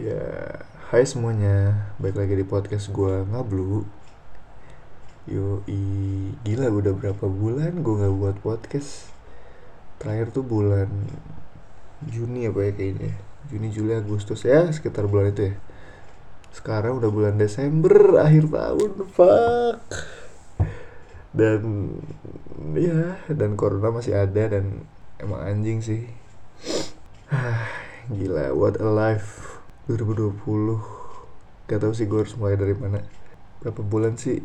Ya, hai semuanya, balik lagi di podcast gue Ngablu. Yo, gila udah berapa bulan gue gak buat podcast? Terakhir tuh bulan Juni apa ya kayaknya. Juni, Juli, Agustus. Ya sekitar bulan itu ya. Sekarang udah bulan Desember, akhir tahun, fuck. Dan ya, dan corona masih ada dan emang anjing sih. Gila, what a life 2020 Gak tau sih gue harus mulai dari mana. Berapa bulan sih?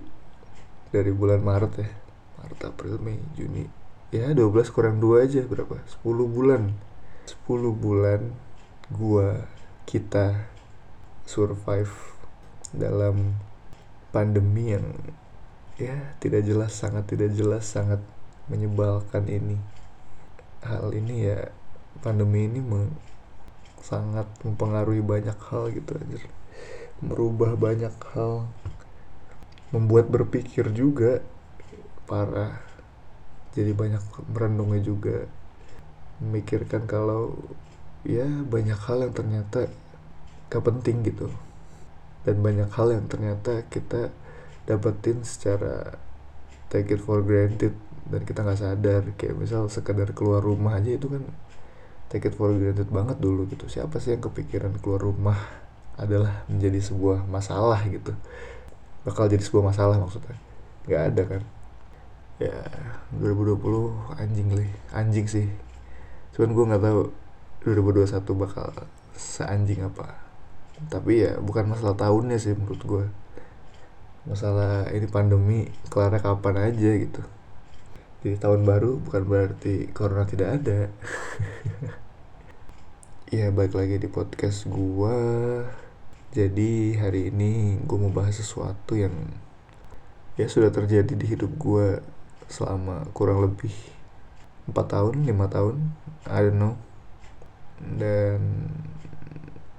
Dari bulan Maret ya. Maret, April, Mei, Juni. Ya 12 kurang 2 aja berapa? 10 bulan. 10 bulan Gua Kita Survive Dalam Pandemi yang Ya tidak jelas Sangat tidak jelas Sangat menyebalkan ini. Hal ini ya Pandemi ini sangat mempengaruhi banyak hal gitu aja merubah banyak hal. Membuat berpikir juga parah. Jadi banyak merenungnya juga. Memikirkan kalau ya banyak hal yang ternyata gak penting gitu. Dan banyak hal yang ternyata kita dapetin secara take it for granted dan kita nggak sadar. Kayak misal sekedar keluar rumah aja itu kan take it for granted banget dulu gitu. Siapa sih yang kepikiran keluar rumah adalah menjadi sebuah masalah gitu? Bakal jadi sebuah masalah maksudnya. Nggak ada kan? Ya 2020 anjing li anjing sih. Cuman gue nggak tahu 2021 bakal seanjing apa. Tapi ya bukan masalah tahunnya sih menurut gue masalah ini pandemi kelarnya kapan aja gitu di tahun baru bukan berarti corona tidak ada. Ya balik lagi di podcast gua. Jadi hari ini gue mau bahas sesuatu yang ya sudah terjadi di hidup gue selama kurang lebih 4 tahun 5 tahun I don't know. Dan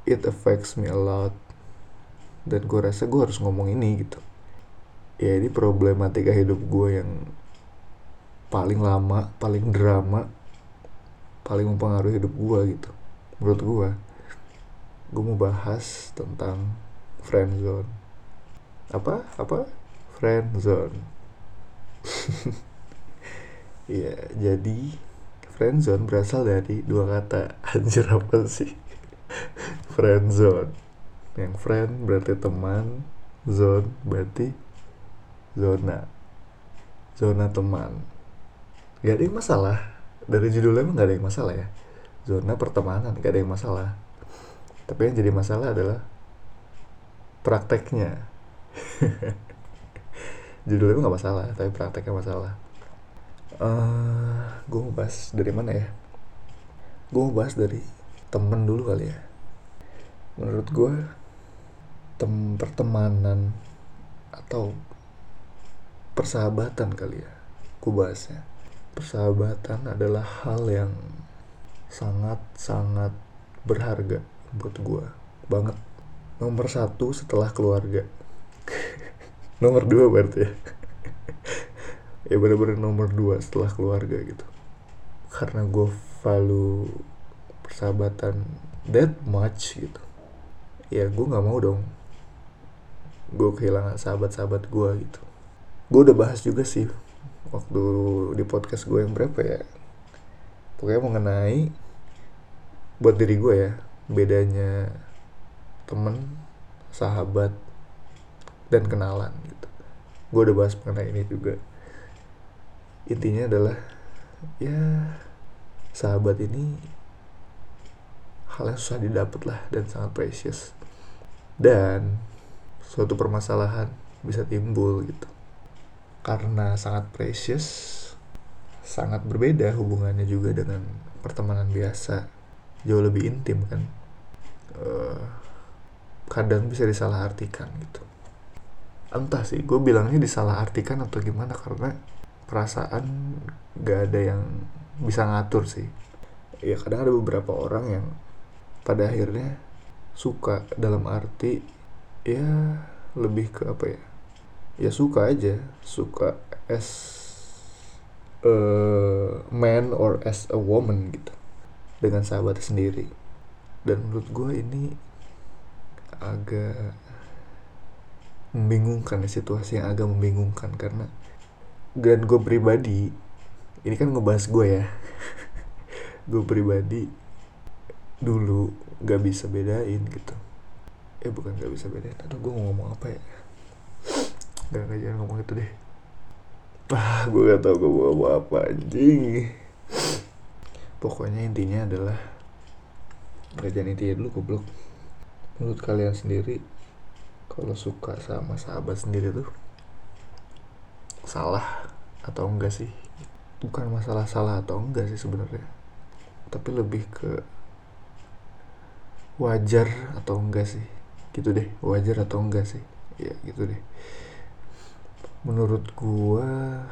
it affects me a lot. Dan gue rasa gue harus ngomong ini gitu. Ya ini problematika hidup gue yang paling lama paling drama paling mempengaruhi hidup gue gitu menurut gue gue mau bahas tentang friend zone apa apa friend zone Iya, jadi friend zone berasal dari dua kata. Anjir apa sih? friend zone. Yang friend berarti teman, zone berarti zona. Zona teman gak ada yang masalah. Dari judulnya emang gak ada yang masalah ya. Zona pertemanan gak ada yang masalah. Tapi yang jadi masalah adalah prakteknya. Judulnya emang gak masalah tapi prakteknya masalah. Uh, eh, gue mau bahas dari mana ya? Gue mau bahas dari temen dulu kali ya. Menurut gue tem pertemanan atau persahabatan kali ya gue bahasnya persahabatan adalah hal yang sangat-sangat berharga buat gue banget. Nomor satu setelah keluarga. Nomor dua berarti ya. Ya bener-bener nomor dua setelah keluarga gitu. Karena gue value persahabatan that much gitu. Ya gue nggak mau dong. Gue kehilangan sahabat-sahabat gue gitu. Gue udah bahas juga sih waktu di podcast gue yang berapa ya? Pokoknya mengenai buat diri gue ya bedanya temen sahabat dan kenalan gitu. Gue udah bahas mengenai ini juga. Intinya adalah ya sahabat ini hal yang susah didapat lah dan sangat precious. Dan suatu permasalahan bisa timbul gitu karena sangat precious sangat berbeda hubungannya juga dengan pertemanan biasa. Jauh lebih intim kan. Uh, kadang bisa disalahartikan gitu. Entah sih gue bilangnya disalahartikan atau gimana karena perasaan gak ada yang bisa ngatur sih. Ya kadang ada beberapa orang yang pada akhirnya suka dalam arti ya lebih ke apa ya ya suka aja. Suka as a man or as a woman gitu. Dengan sahabat sendiri. Dan menurut gue ini agak membingungkan ya situasi yang agak membingungkan. Karena dan gue pribadi ini kan ngebahas gue ya. Gue pribadi dulu gak bisa bedain gitu. Eh bukan gak bisa bedain. Aduh gue ngomong apa ya gak, gak jangan ngomong itu deh. Ah gue gak tau gue mau apa anjing. Pokoknya intinya adalah jangan intinya dulu goblok. Menurut kalian sendiri kalau suka sama sahabat sendiri tuh salah atau enggak sih? Bukan masalah salah atau enggak sih sebenarnya. Tapi lebih ke wajar atau enggak sih? Gitu deh wajar atau enggak sih? Ya gitu deh menurut gua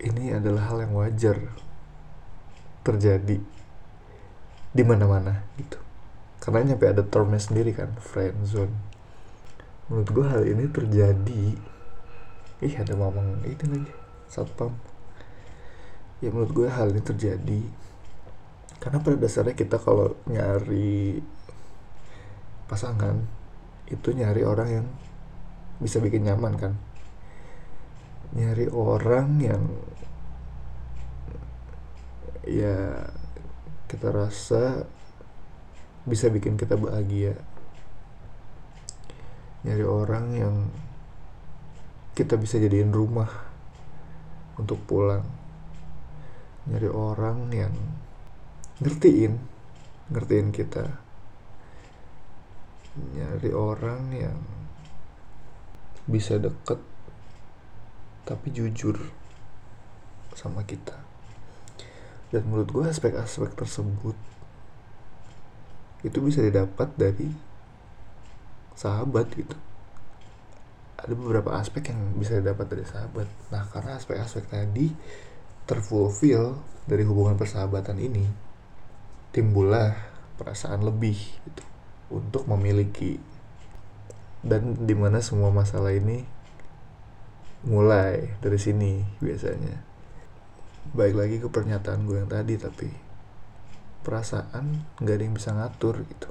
ini adalah hal yang wajar terjadi di mana-mana gitu. Karena nyampe ada termnya sendiri kan friend zone. Menurut gua hal ini terjadi ih ada mamang ini lagi satpam. Ya menurut gue hal ini terjadi karena pada dasarnya kita kalau nyari pasangan itu nyari orang yang bisa bikin nyaman kan nyari orang yang ya kita rasa bisa bikin kita bahagia. Nyari orang yang kita bisa jadiin rumah untuk pulang. Nyari orang yang ngertiin ngertiin kita. Nyari orang yang bisa deket tapi jujur sama kita. Dan menurut gue aspek-aspek tersebut itu bisa didapat dari sahabat gitu. Ada beberapa aspek yang bisa didapat dari sahabat. Nah karena aspek-aspek tadi terfulfill dari hubungan persahabatan ini timbullah perasaan lebih gitu untuk memiliki. Dan di mana semua masalah ini mulai dari sini biasanya. Baik lagi ke pernyataan gue yang tadi tapi perasaan nggak ada yang bisa ngatur gitu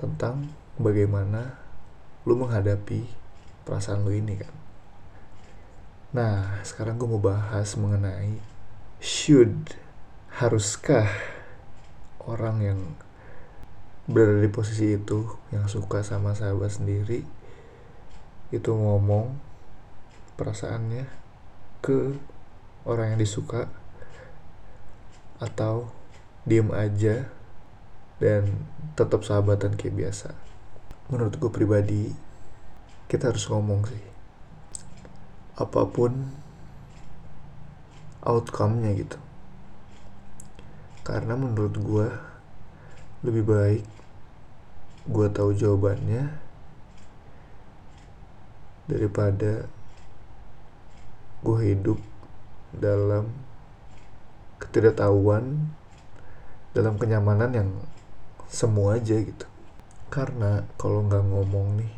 tentang bagaimana lu menghadapi perasaan lu ini kan? Nah, sekarang gue mau bahas mengenai should haruskah orang yang berada di posisi itu yang suka sama sahabat sendiri itu ngomong perasaannya ke orang yang disuka atau diem aja dan tetap sahabatan kayak biasa. Menurut gue pribadi kita harus ngomong sih. Apa pun outcome-nya gitu. Karena menurut gue lebih baik gue tahu jawabannya daripada gue hidup dalam ketidaktahuan dalam kenyamanan yang semua aja gitu. Karena kalau nggak ngomong nih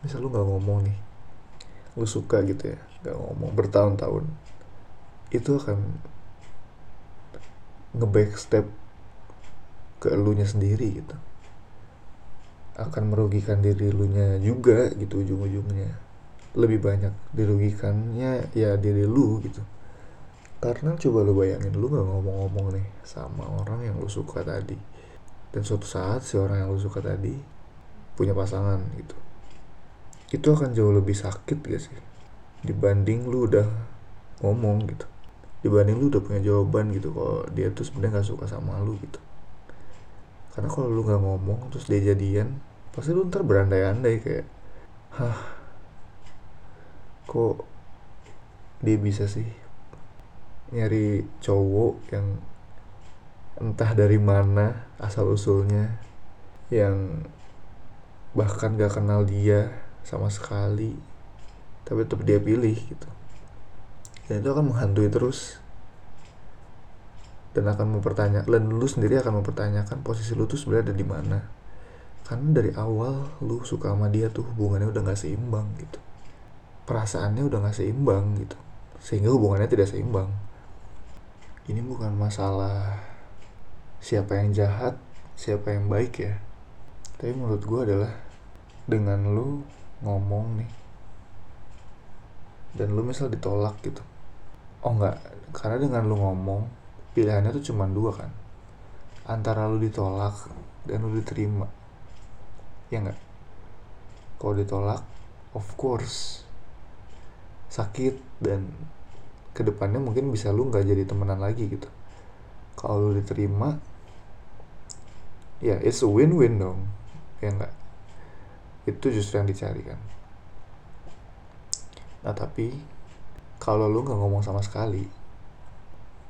misal lu nggak ngomong nih lu suka gitu ya gak ngomong bertahun-tahun itu akan nge-backstep ke elunya sendiri gitu. Akan merugikan diri elunya juga gitu ujung-ujungnya lebih banyak dirugikannya ya diri lu gitu. Karena coba lu bayangin lu gak ngomong-ngomong nih sama orang yang lu suka tadi. Dan suatu saat si orang yang lu suka tadi punya pasangan gitu. Itu akan jauh lebih sakit gak sih? Dibanding lu udah ngomong gitu. Dibanding lu udah punya jawaban gitu kalau dia tuh sebenarnya nggak suka sama lu gitu. Karena kalau lu nggak ngomong terus dia jadian pasti lu ntar berandai-andai kayak hah kok dia bisa sih nyari cowok yang entah dari mana asal usulnya yang bahkan gak kenal dia sama sekali tapi tetap dia pilih gitu. Dan itu akan menghantui terus. Dan akan mempertanyakan dan lu sendiri akan mempertanyakan posisi lu tuh sebenarnya ada di mana. Karena dari awal lu suka sama dia tuh hubungannya udah gak seimbang gitu perasaannya udah gak seimbang gitu. Sehingga hubungannya tidak seimbang. Ini bukan masalah siapa yang jahat siapa yang baik ya. Tapi menurut gue adalah dengan lu ngomong nih dan lu misal ditolak gitu. Oh enggak karena dengan lu ngomong pilihannya tuh cuma dua kan. Antara lu ditolak dan lu diterima. Ya enggak kalau ditolak of course sakit dan ke depannya mungkin bisa lu nggak jadi temenan lagi gitu. Kalau lu diterima ya it's a win-win dong ya enggak itu justru yang dicari kan. Nah tapi kalau lu nggak ngomong sama sekali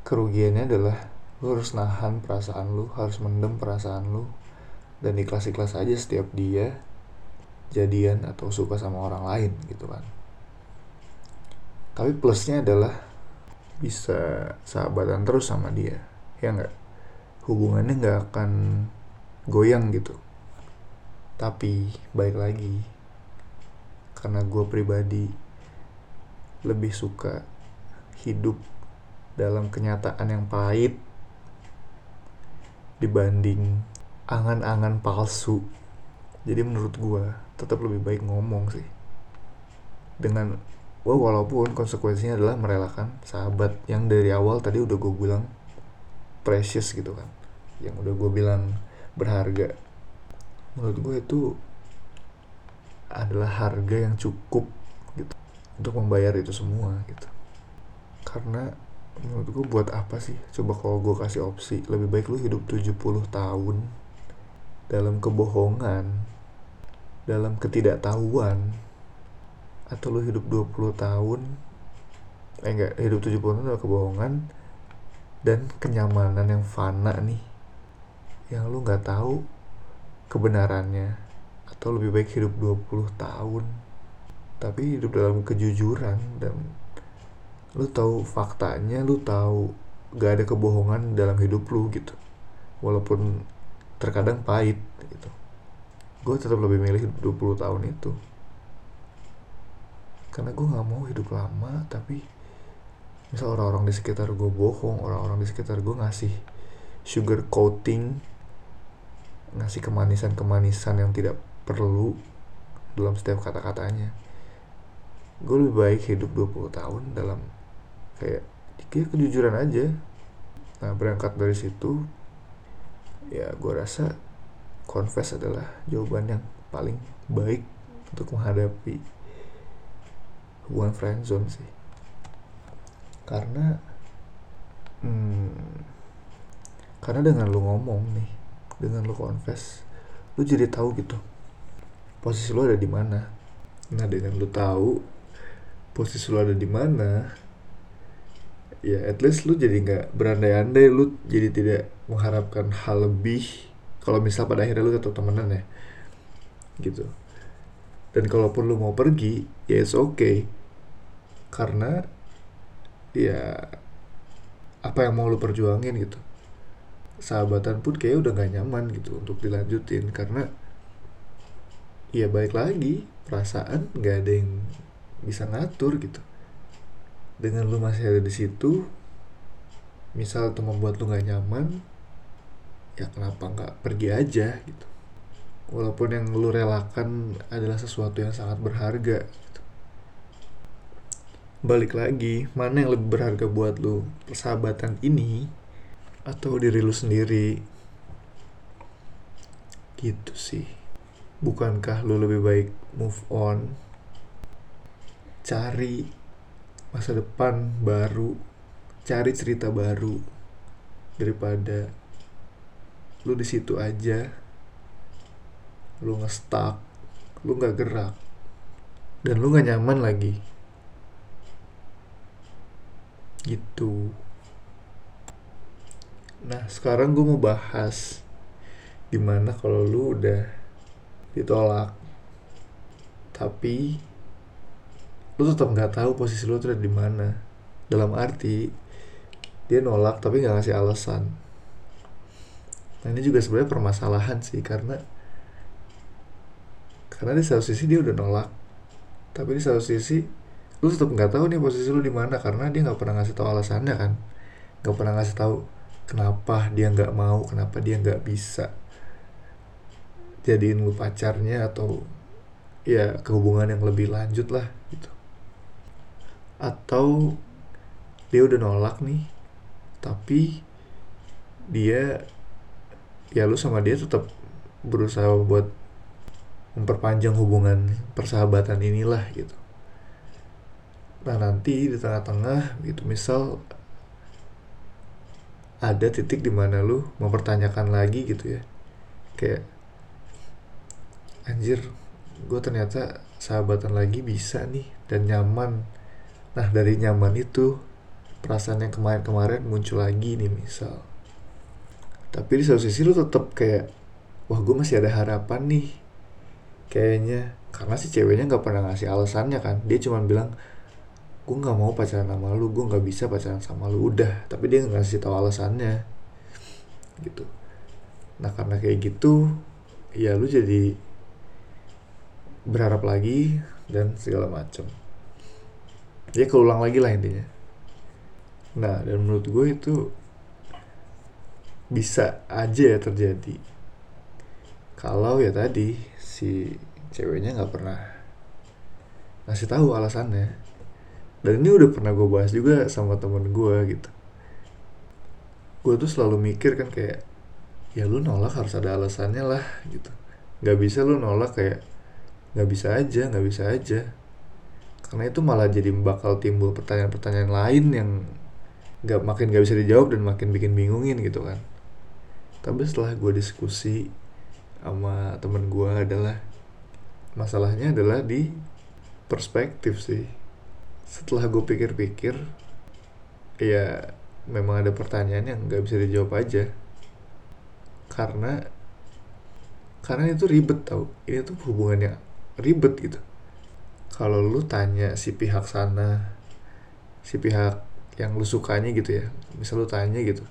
kerugiannya adalah lu harus nahan perasaan lu harus mendem perasaan lu dan ikhlas-ikhlas aja setiap dia jadian atau suka sama orang lain gitu kan tapi plusnya adalah bisa sahabatan terus sama dia ya nggak? Hubungannya nggak akan goyang gitu. Tapi baik lagi karena gue pribadi lebih suka hidup dalam kenyataan yang pahit dibanding angan-angan palsu. Jadi menurut gue tetap lebih baik ngomong sih. Dengan wah walaupun konsekuensinya adalah merelakan sahabat yang dari awal tadi udah gue bilang precious gitu kan. Yang udah gue bilang berharga. Menurut gue itu adalah harga yang cukup gitu untuk membayar itu semua gitu. Karena menurut gue buat apa sih? Coba kalau gue kasih opsi lebih baik lu hidup 70 tahun dalam kebohongan dalam ketidaktahuan atau lu hidup 20 tahun eh enggak hidup 70 tahun dalam kebohongan dan kenyamanan yang fana nih yang lu nggak tahu kebenarannya. Atau lebih baik hidup 20 tahun tapi hidup dalam kejujuran dan lu tahu faktanya lu tahu gak ada kebohongan dalam hidup lu gitu. Walaupun terkadang pahit gitu. Gue tetap lebih milih hidup 20 tahun itu karena gue nggak mau hidup lama tapi misal orang-orang di sekitar gue bohong orang-orang di sekitar gue ngasih sugar coating ngasih kemanisan-kemanisan yang tidak perlu dalam setiap kata-katanya. Gue lebih baik hidup 20 tahun dalam kayak kayak kejujuran aja. Nah berangkat dari situ ya gue rasa confess adalah jawaban yang paling baik untuk menghadapi hubungan friendzone sih. Karena hmm, karena dengan lu ngomong nih dengan lu confess lu jadi tahu gitu posisi lu ada di mana. Nah dengan lu tahu posisi lu ada di mana ya at least lu jadi nggak berandai-andai lu jadi tidak mengharapkan hal lebih kalau misal pada akhirnya lu tetap temenan ya gitu. Dan kalaupun lu mau pergi ya it's okay. Karena ya apa yang mau lu perjuangin gitu. Sahabatan pun kayak udah gak nyaman gitu untuk dilanjutin karena ya baik lagi perasaan gak ada yang bisa ngatur gitu. Dengan lu masih ada di situ misal itu membuat lu gak nyaman ya kenapa nggak pergi aja gitu. Walaupun yang lu relakan adalah sesuatu yang sangat berharga. Balik lagi mana yang lebih berharga buat lu? Persahabatan ini atau diri lu sendiri? Gitu sih. Bukankah lu lebih baik move on? Cari masa depan baru. Cari cerita baru daripada lu di situ aja. Lu ngestak lu nggak gerak dan lu nggak nyaman lagi gitu. Nah sekarang gue mau bahas gimana kalau lu udah ditolak. Tapi lu tetap nggak tahu posisi lu tuh di mana. Dalam arti dia nolak tapi nggak ngasih alasan. Nah ini juga sebenarnya permasalahan sih karena karena di satu sisi dia udah nolak tapi di satu sisi lu tetap nggak tahu nih posisi lu di mana karena dia nggak pernah ngasih tahu alasannya kan. Nggak pernah ngasih tahu kenapa dia nggak mau kenapa dia nggak bisa jadiin lu pacarnya atau ya kehubungan yang lebih lanjut lah gitu. Atau dia udah nolak nih tapi dia ya lu sama dia tetap berusaha buat memperpanjang hubungan persahabatan inilah gitu nah nanti di tengah-tengah gitu misal ada titik di mana lu mempertanyakan lagi gitu ya. Kayak anjir gue ternyata sahabatan lagi bisa nih dan nyaman. Nah dari nyaman itu perasaan yang kemarin-kemarin muncul lagi nih misal. Tapi di satu sisi lu tetap kayak wah gue masih ada harapan nih kayaknya. Karena si ceweknya nggak pernah ngasih alasannya kan. Dia cuma bilang gue nggak mau pacaran sama lu gue nggak bisa pacaran sama lu. Udah tapi dia nggak ngasih tahu alasannya. Gitu. Nah karena kayak gitu ya lu jadi berharap lagi dan segala macam ya keulang lagi lah intinya. Nah, dan menurut gue itu bisa aja ya terjadi. Kalau ya tadi si ceweknya nggak pernah ngasih tahu alasannya. Dan ini udah pernah gue bahas juga sama temen gue gitu. Gue tuh selalu mikir kan kayak ya lu nolak harus ada alasannya lah gitu. Gak bisa lu nolak kayak nggak bisa aja, nggak bisa aja. Karena itu malah jadi bakal timbul pertanyaan-pertanyaan lain yang nggak makin gak bisa dijawab dan makin bikin bingungin gitu kan tapi setelah gue diskusi sama temen gue adalah masalahnya adalah di perspektif sih setelah gue pikir-pikir ya memang ada pertanyaan yang nggak bisa dijawab aja. Karena karena itu ribet tau. Ini tuh hubungannya ribet gitu. Kalau lu tanya si pihak sana si pihak yang lu sukanya gitu ya misal lu tanya gitu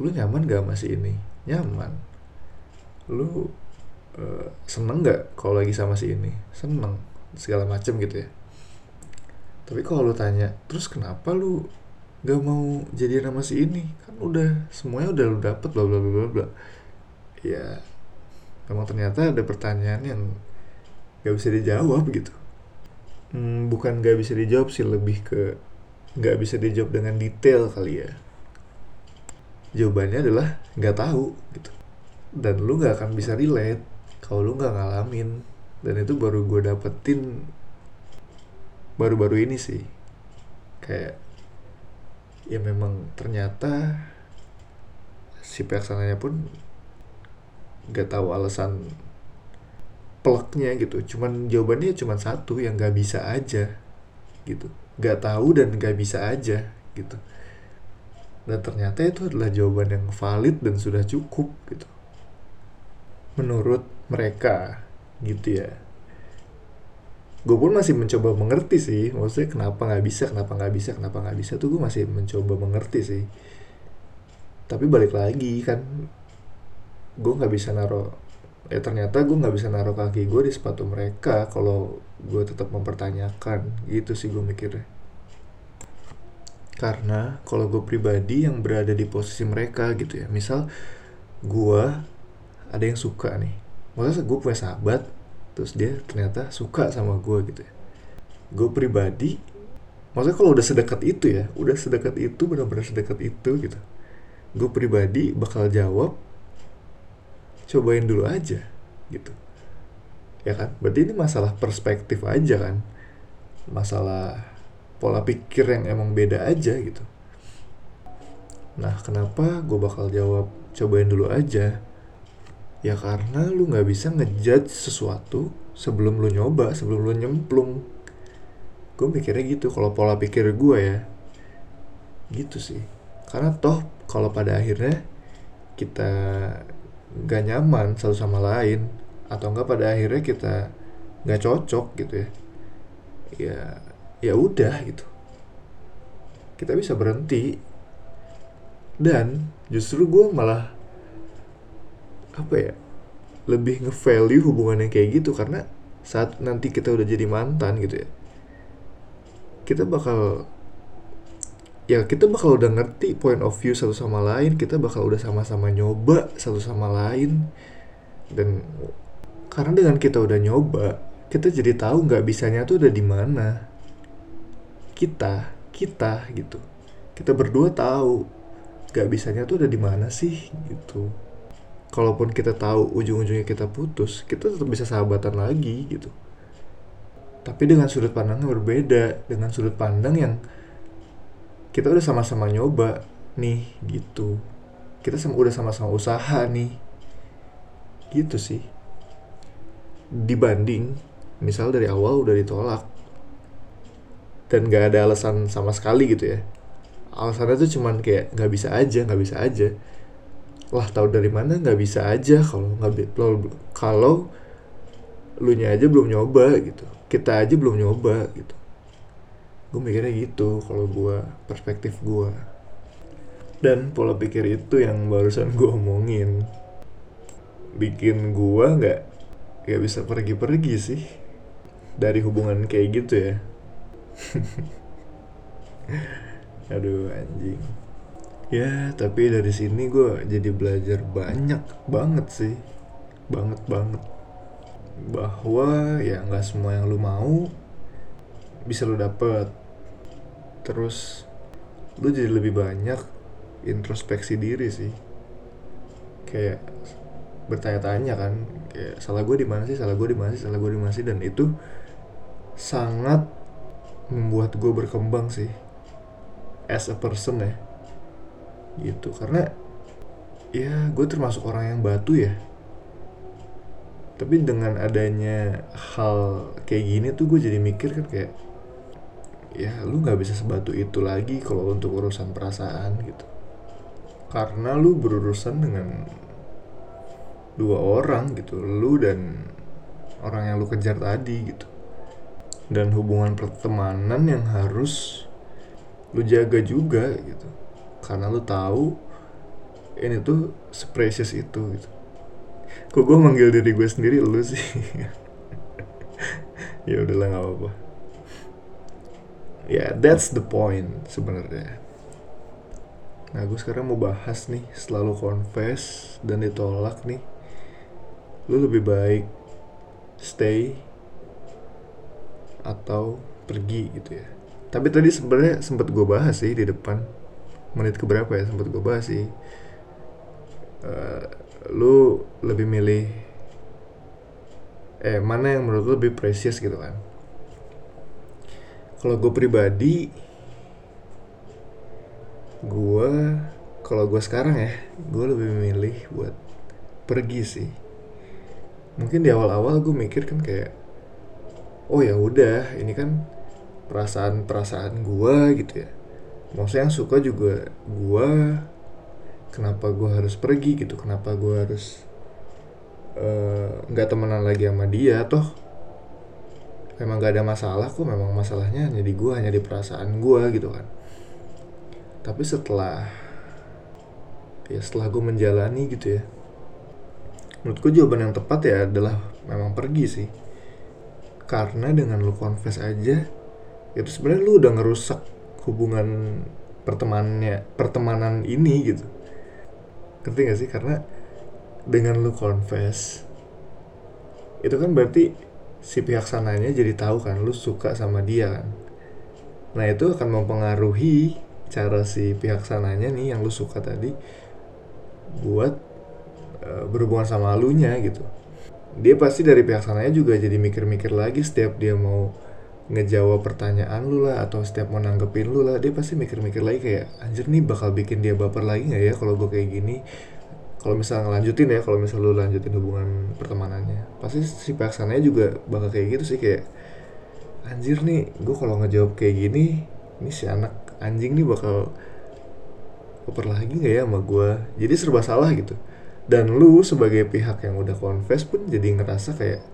lu nyaman gak masih ini? Nyaman. Lu uh, seneng gak kalau lagi sama si ini? Seneng segala macem gitu ya tapi kalau lu tanya terus kenapa lu gak mau jadi nama si ini? Kan udah semuanya udah lu dapet bla bla bla bla ya memang ternyata ada pertanyaan yang gak bisa dijawab gitu. Hmm, bukan gak bisa dijawab sih lebih ke nggak bisa dijawab dengan detail kali ya. Jawabannya adalah nggak tahu gitu. Dan lu nggak akan bisa relate kalau lu nggak ngalamin. Dan itu baru gue dapetin baru-baru ini sih. Kayak ya memang ternyata si pihak sananya pun nggak tahu alasan peleknya gitu. Cuman jawabannya cuma satu yang nggak bisa aja gitu. Gak tahu dan gak bisa aja gitu. Dan ternyata itu adalah jawaban yang valid dan sudah cukup gitu. Menurut mereka gitu ya gue pun masih mencoba mengerti sih maksudnya kenapa nggak bisa kenapa nggak bisa kenapa nggak bisa tuh gue masih mencoba mengerti sih. Tapi balik lagi kan gue nggak bisa naro ya ternyata gue nggak bisa naruh kaki gue di sepatu mereka kalau gue tetap mempertanyakan. Gitu sih gue mikirnya. Karena kalau gue pribadi yang berada di posisi mereka gitu ya misal gue ada yang suka nih maksudnya gue punya sahabat terus dia ternyata suka sama gue gitu ya. Gue pribadi maksudnya kalau udah sedekat itu ya udah sedekat itu benar-benar sedekat itu gitu gue pribadi bakal jawab cobain dulu aja gitu. Ya kan? Berarti ini masalah perspektif aja kan? Masalah pola pikir yang emang beda aja gitu. Nah kenapa gue bakal jawab cobain dulu aja ya karena lu nggak bisa ngejudge sesuatu sebelum lu nyoba sebelum lu nyemplung. Gue mikirnya gitu kalau pola pikir gue ya. Gitu sih. Karena toh kalau pada akhirnya kita gak nyaman satu sama lain atau enggak pada akhirnya kita nggak cocok gitu ya ya ya udah gitu. Kita bisa berhenti. Dan justru gue malah apa ya lebih nge-value hubungan yang kayak gitu karena saat nanti kita udah jadi mantan gitu ya kita bakal ya kita bakal udah ngerti point of view satu sama lain kita bakal udah sama-sama nyoba satu sama lain. Dan karena dengan kita udah nyoba kita jadi tahu nggak bisanya tuh udah di mana. Kita kita gitu. Kita berdua tahu nggak bisanya tuh udah di mana sih gitu kalaupun kita tahu ujung-ujungnya kita putus kita tetap bisa sahabatan lagi gitu. Tapi dengan sudut pandang yang berbeda dengan sudut pandang yang kita udah sama-sama nyoba nih gitu. Kita sama udah sama-sama usaha nih gitu sih. Dibanding misal dari awal udah ditolak dan gak ada alasan sama sekali gitu ya. Alasannya tuh cuman kayak nggak bisa aja nggak bisa aja lah tahu dari mana? Nggak bisa aja kalau nggak kalau lu nya aja belum nyoba gitu. Kita aja belum nyoba gitu. Gue mikirnya gitu kalau gue perspektif gue dan pola pikir itu yang barusan gue omongin. Bikin gue nggak nggak bisa pergi-pergi sih. Dari hubungan kayak gitu ya. Aduh anjing ya tapi dari sini gue jadi belajar banyak banget sih. Banget banget. Bahwa ya nggak semua yang lu mau bisa lu dapet. Terus lu jadi lebih banyak introspeksi diri sih. Kayak bertanya-tanya kan kayak salah gue di mana sih? Salah gue di mana sih? Salah gue di mana sih? Dan itu sangat membuat gue berkembang sih. As a person ya gitu. Karena ya gue termasuk orang yang batu ya. Tapi dengan adanya hal kayak gini tuh gue jadi mikir kan kayak ya lu nggak bisa sebatu itu lagi kalau untuk urusan perasaan gitu. Karena lu berurusan dengan dua orang gitu lu dan orang yang lu kejar tadi gitu. Dan hubungan pertemanan yang harus lu jaga juga gitu karena lu tahu ini tuh precious itu gitu. Kok gue manggil diri gue sendiri lu sih? Ya udahlah nggak apa-apa. Ya yeah, that's the point sebenarnya. Nah gue sekarang mau bahas nih selalu confess dan ditolak nih lu lebih baik stay atau pergi gitu ya. Tapi tadi sebenarnya sempat gue bahas sih di depan menit keberapa ya sempat gue bahas sih. Uh, lu lebih milih eh mana yang menurut lu lebih precious gitu kan? Kalau gue pribadi gue kalau gue sekarang ya gue lebih memilih buat pergi sih. Mungkin di awal-awal gue mikir kan kayak oh ya udah ini kan perasaan perasaan gue gitu ya maksudnya yang suka juga gue kenapa gue harus pergi gitu kenapa gue harus eh, nggak uh, temenan lagi sama dia toh. Memang gak ada masalah kok memang masalahnya hanya di gue hanya di perasaan gue gitu kan. Tapi setelah ya setelah gue menjalani gitu ya menurutku jawaban yang tepat ya adalah memang pergi sih. Karena dengan lu confess aja itu sebenarnya lu udah ngerusak hubungan pertemanannya pertemanan ini gitu. Ngerti gak sih? Karena dengan lu confess itu kan berarti si pihak sananya jadi tahu kan lu suka sama dia kan. Nah itu akan mempengaruhi cara si pihak sananya nih yang lu suka tadi buat Eh, berhubungan sama alunya gitu. Dia pasti dari pihak sananya juga jadi mikir-mikir lagi setiap dia mau ngejawab pertanyaan lu lah atau setiap mau nanggepin lu lah dia pasti mikir-mikir lagi kayak anjir nih bakal bikin dia baper lagi nggak ya kalau gue kayak gini? Kalau misalnya ngelanjutin ya kalau misalnya lu lanjutin hubungan pertemanannya pasti si pihak sananya juga bakal kayak gitu sih kayak anjir nih gue kalau ngejawab kayak gini ini si anak anjing nih bakal baper lagi nggak ya sama gue jadi serba salah gitu. Dan lu sebagai pihak yang udah confess pun jadi ngerasa kayak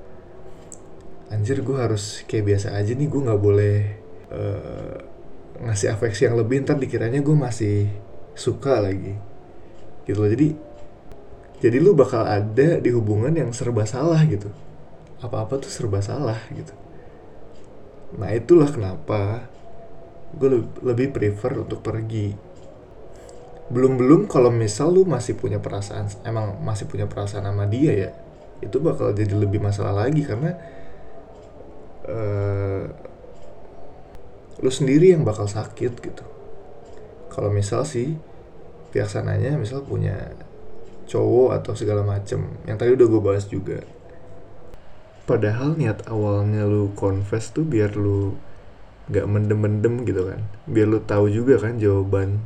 anjir gue harus kayak biasa aja nih gue nggak boleh uh, ngasih afeksi yang lebih. Ntar dikiranya gue masih suka lagi. Gitu loh. Jadi jadi lu bakal ada di hubungan yang serba salah gitu. Apa-apa tuh serba salah gitu. Nah itulah kenapa gue lebih prefer untuk pergi. Belum belum kalau misal lu masih punya perasaan emang masih punya perasaan sama dia ya itu bakal jadi lebih masalah lagi. Karena uh, lu sendiri yang bakal sakit gitu. Kalau misal sih pihak sananya misal punya cowok atau segala macem yang tadi udah gue bahas juga. Padahal niat awalnya lu confess tuh biar lu gak mendem-mendem gitu kan. Biar lu tahu juga kan jawaban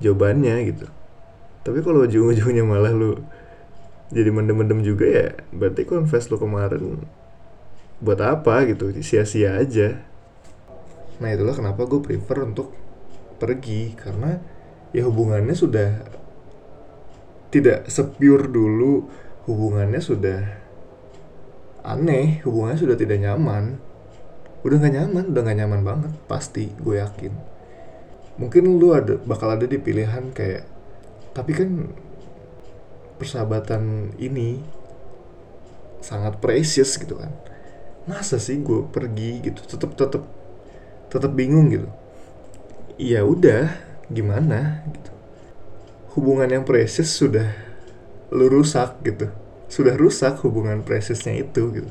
jawabannya gitu. Tapi kalau ujung-ujungnya malah lu jadi mendem-mendem juga ya berarti confess lu kemarin buat apa gitu? Sia-sia aja. Nah itulah kenapa gue prefer untuk pergi. Karena ya hubungannya sudah tidak sepure dulu. Hubungannya sudah aneh. Hubungannya sudah tidak nyaman. Udah gak nyaman udah gak nyaman banget pasti gue yakin. Mungkin lu ada bakal ada di pilihan kayak tapi kan persahabatan ini sangat precious gitu kan masa sih gue pergi gitu? Tetap tetap tetap bingung gitu. Ya udah gimana gitu? Hubungan yang precious sudah lu rusak gitu. Sudah rusak hubungan preciousnya itu gitu.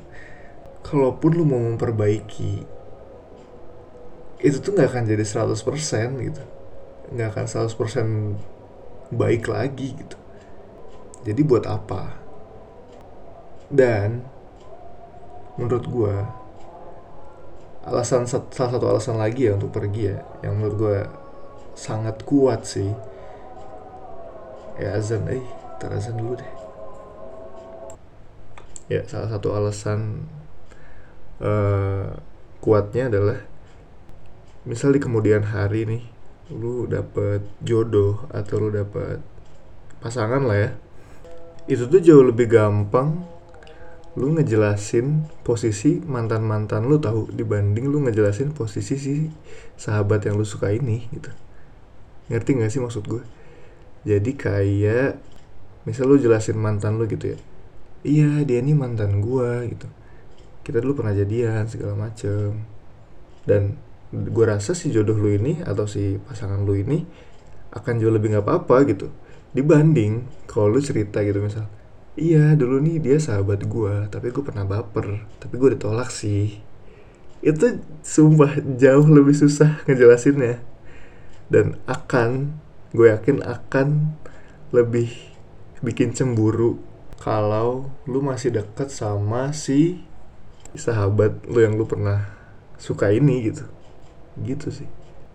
Kalaupun lu mau memperbaiki itu tuh nggak akan jadi 100% gitu. Nggak akan 100% baik lagi gitu. Jadi buat apa? Dan menurut gue alasan salah satu alasan lagi ya untuk pergi ya yang menurut gue sangat kuat sih. Ya azan eh terazan dulu deh. Ya salah satu alasan uh, kuatnya adalah misal di kemudian hari nih lu dapet jodoh atau lu dapet pasangan lah ya itu tuh jauh lebih gampang lu ngejelasin posisi mantan mantan lu tahu dibanding lu ngejelasin posisi si sahabat yang lu suka ini gitu. Ngerti gak sih maksud gue jadi kayak misal lu jelasin mantan lu gitu ya iya dia ini mantan gue gitu. Kita dulu pernah jadian segala macem. Dan gue rasa si jodoh lu ini atau si pasangan lu ini akan jauh lebih nggak apa-apa gitu dibanding kalau lu cerita gitu misal iya dulu nih dia sahabat gue tapi gue pernah baper tapi gue ditolak sih. Itu sumpah jauh lebih susah ngejelasinnya. Dan akan gue yakin akan lebih bikin cemburu kalau lu masih deket sama si sahabat lu yang lu pernah suka ini gitu. Gitu sih.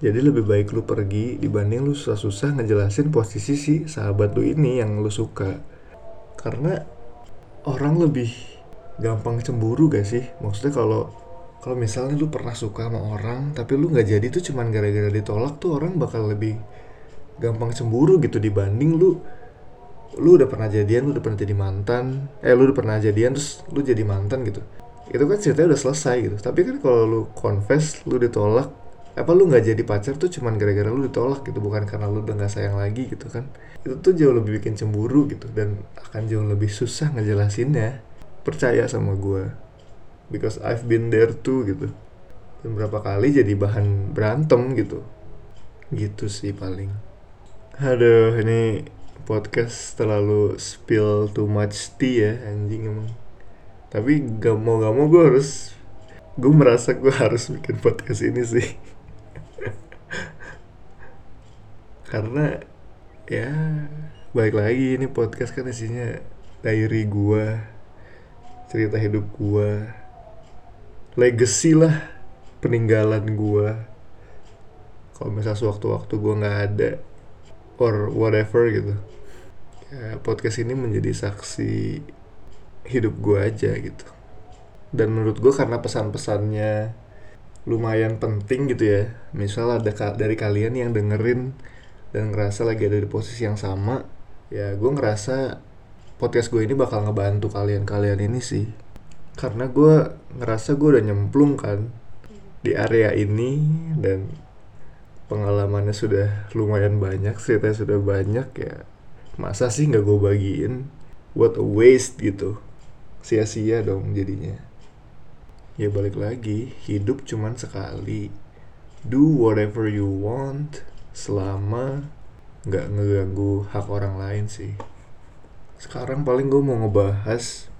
Jadi lebih baik lu pergi dibanding lu susah-susah ngejelasin posisi si sahabat lu ini yang lu suka karena orang lebih gampang cemburu gak sih? Maksudnya kalau kalau misalnya lu pernah suka sama orang tapi lu nggak jadi tuh cuman gara-gara ditolak tuh orang bakal lebih gampang cemburu gitu dibanding lu lu udah pernah jadian lu udah pernah jadi mantan eh lu udah pernah jadian terus lu jadi mantan gitu. Itu kan ceritanya udah selesai gitu. Tapi kan kalau lu confess lu ditolak apa lu nggak jadi pacar tuh cuman gara-gara lu ditolak gitu bukan karena lu udah nggak sayang lagi gitu kan? Itu tuh jauh lebih bikin cemburu gitu dan akan jauh lebih susah ngejelasinnya. Percaya sama gue because I've been there too gitu. Dan berapa kali jadi bahan berantem gitu. Gitu sih paling. Aduh ini podcast terlalu spill too much tea ya anjing emang. Tapi gak mau gak mau gue harus gue merasa gue harus bikin podcast ini sih karena ya baik lagi ini podcast kan isinya diary gua cerita hidup gua legacy lah peninggalan gua. Kalau misalnya sewaktu-waktu gua nggak ada or whatever gitu ya podcast ini menjadi saksi hidup gua aja gitu. Dan menurut gua karena pesan-pesannya lumayan penting gitu ya. Misal ada dari kalian yang dengerin dan ngerasa lagi ada di posisi yang sama ya gue ngerasa podcast gue ini bakal ngebantu kalian-kalian ini sih. Karena gue ngerasa gue udah nyemplung kan di area ini dan pengalamannya sudah lumayan banyak ceritanya sudah banyak ya masa sih nggak gue bagiin? What a waste gitu. Sia-sia dong jadinya. Ya balik lagi hidup cuman sekali. Do whatever you want selama nggak ngeganggu hak orang lain sih. Sekarang paling gue mau ngebahas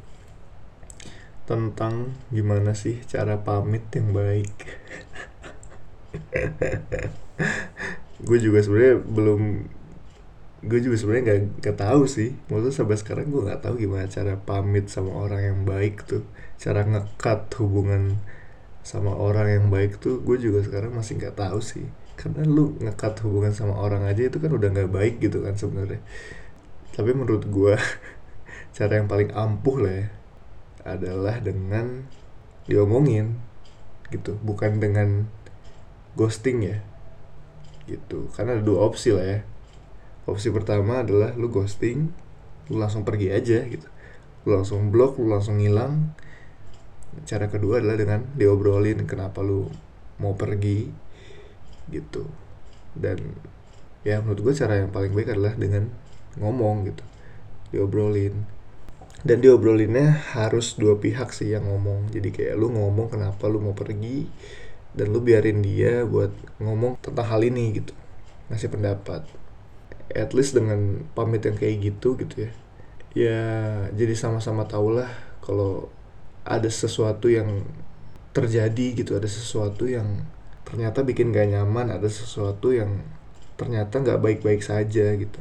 tentang gimana sih cara pamit yang baik. Gue juga sebenarnya belum gue juga sebenarnya nggak tahu sih. Maksudnya sampai sekarang gue nggak tahu gimana cara pamit sama orang yang baik tuh. Cara ngekat hubungan sama orang yang baik tuh gue juga sekarang masih nggak tahu sih karena lu ngekat hubungan sama orang aja itu kan udah nggak baik gitu kan sebenarnya. Tapi menurut gue cara yang paling ampuh lah ya adalah dengan diomongin gitu. Bukan dengan ghosting ya gitu. Karena ada dua opsi lah ya. Opsi pertama adalah lu ghosting lu langsung pergi aja gitu. Lu langsung blok lu langsung ngilang. Cara kedua adalah dengan diobrolin kenapa lu mau pergi gitu. Dan ya menurut gue cara yang paling baik adalah dengan ngomong gitu. Diobrolin. Dan diobrolinnya harus dua pihak sih yang ngomong. Jadi kayak lu ngomong kenapa lu mau pergi dan lu biarin dia buat ngomong tentang hal ini gitu. Ngasih pendapat. At least dengan pamit yang kayak gitu gitu ya. Ya jadi sama-sama tau lah kalau ada sesuatu yang terjadi gitu ada sesuatu yang ternyata bikin gak nyaman ada sesuatu yang ternyata nggak baik-baik saja gitu.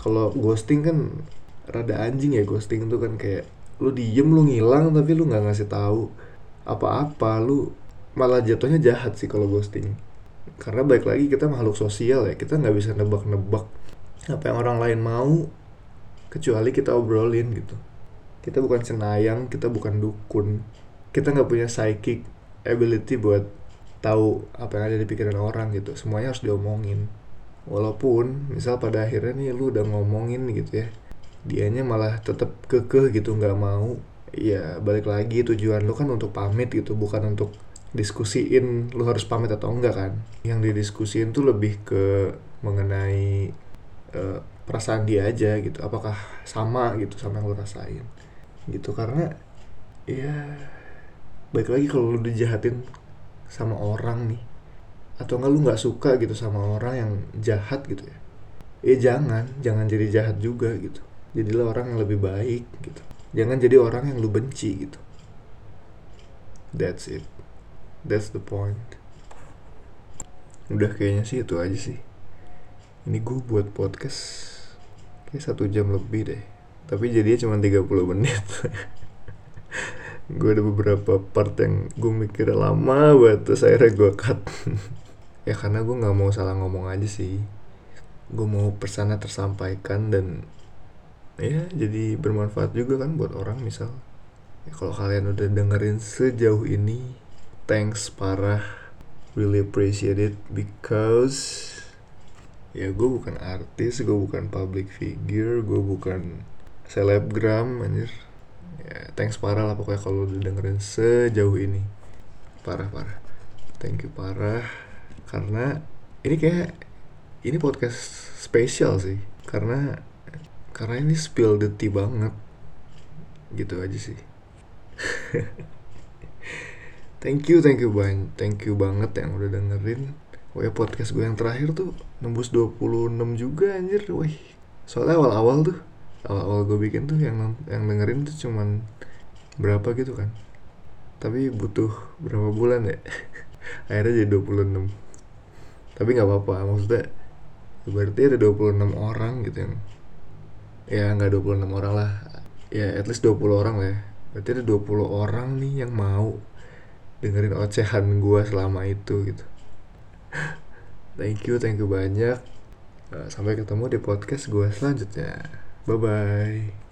Kalau ghosting kan rada anjing ya ghosting tuh kan kayak lu diem lu ngilang tapi lu nggak ngasih tahu apa-apa lu malah jatuhnya jahat sih kalau ghosting. Karena baik lagi kita makhluk sosial ya kita nggak bisa nebak-nebak apa yang orang lain mau kecuali kita obrolin gitu. Kita bukan cenayang kita bukan dukun. Kita nggak punya psychic ability buat tahu apa yang ada di pikiran orang gitu. Semuanya harus diomongin. Walaupun misal pada akhirnya nih lu udah ngomongin gitu ya dianya malah tetap kekeh gitu nggak mau. Ya balik lagi tujuan lu kan untuk pamit gitu bukan untuk diskusiin lu harus pamit atau enggak kan. Yang didiskusiin tuh lebih ke mengenai uh, perasaan dia aja gitu apakah sama gitu sama yang lu rasain. Gitu karena ya baik lagi kalau lu dijahatin sama orang nih. Atau enggak lu nggak suka gitu sama orang yang jahat gitu ya? Ya jangan jangan jadi jahat juga gitu. Jadilah orang yang lebih baik gitu. Jangan jadi orang yang lu benci gitu. That's it. That's the point. Udah kayaknya sih itu aja sih. Ini gue buat podcast kayak satu jam lebih deh. Tapi jadinya cuma 30 menit gue ada beberapa part yang gue mikir lama banget terus akhirnya gue cut. Ya karena gue nggak mau salah ngomong aja sih. Gue mau pesannya tersampaikan dan ya jadi bermanfaat juga kan buat orang misal. Ya, kalau kalian udah dengerin sejauh ini thanks parah. Really appreciate it because ya gue bukan artis gue bukan public figure gue bukan selebgram anjir ya thanks parah lah pokoknya kalau udah dengerin sejauh ini. Parah parah. Thank you parah. Karena ini kayak ini podcast spesial sih. Karena karena ini spill the tea banget. Gitu aja sih. Thank you thank you banget thank you banget yang udah dengerin. Wah podcast gue yang terakhir tuh nembus 26 juga anjir. Wih. Soalnya awal-awal tuh Awal-awal gue bikin tuh yang yang dengerin tuh cuman Berapa gitu kan. Tapi butuh berapa bulan ya? Akhirnya jadi 26 Tapi gak apa-apa Maksudnya Berarti ada 26 orang gitu yang ya nggak 26 orang lah. Ya at least 20 orang lah ya. Berarti ada 20 orang nih yang mau dengerin ocehan gue selama itu gitu. Thank you thank you banyak. Sampai ketemu di podcast gue selanjutnya bye bye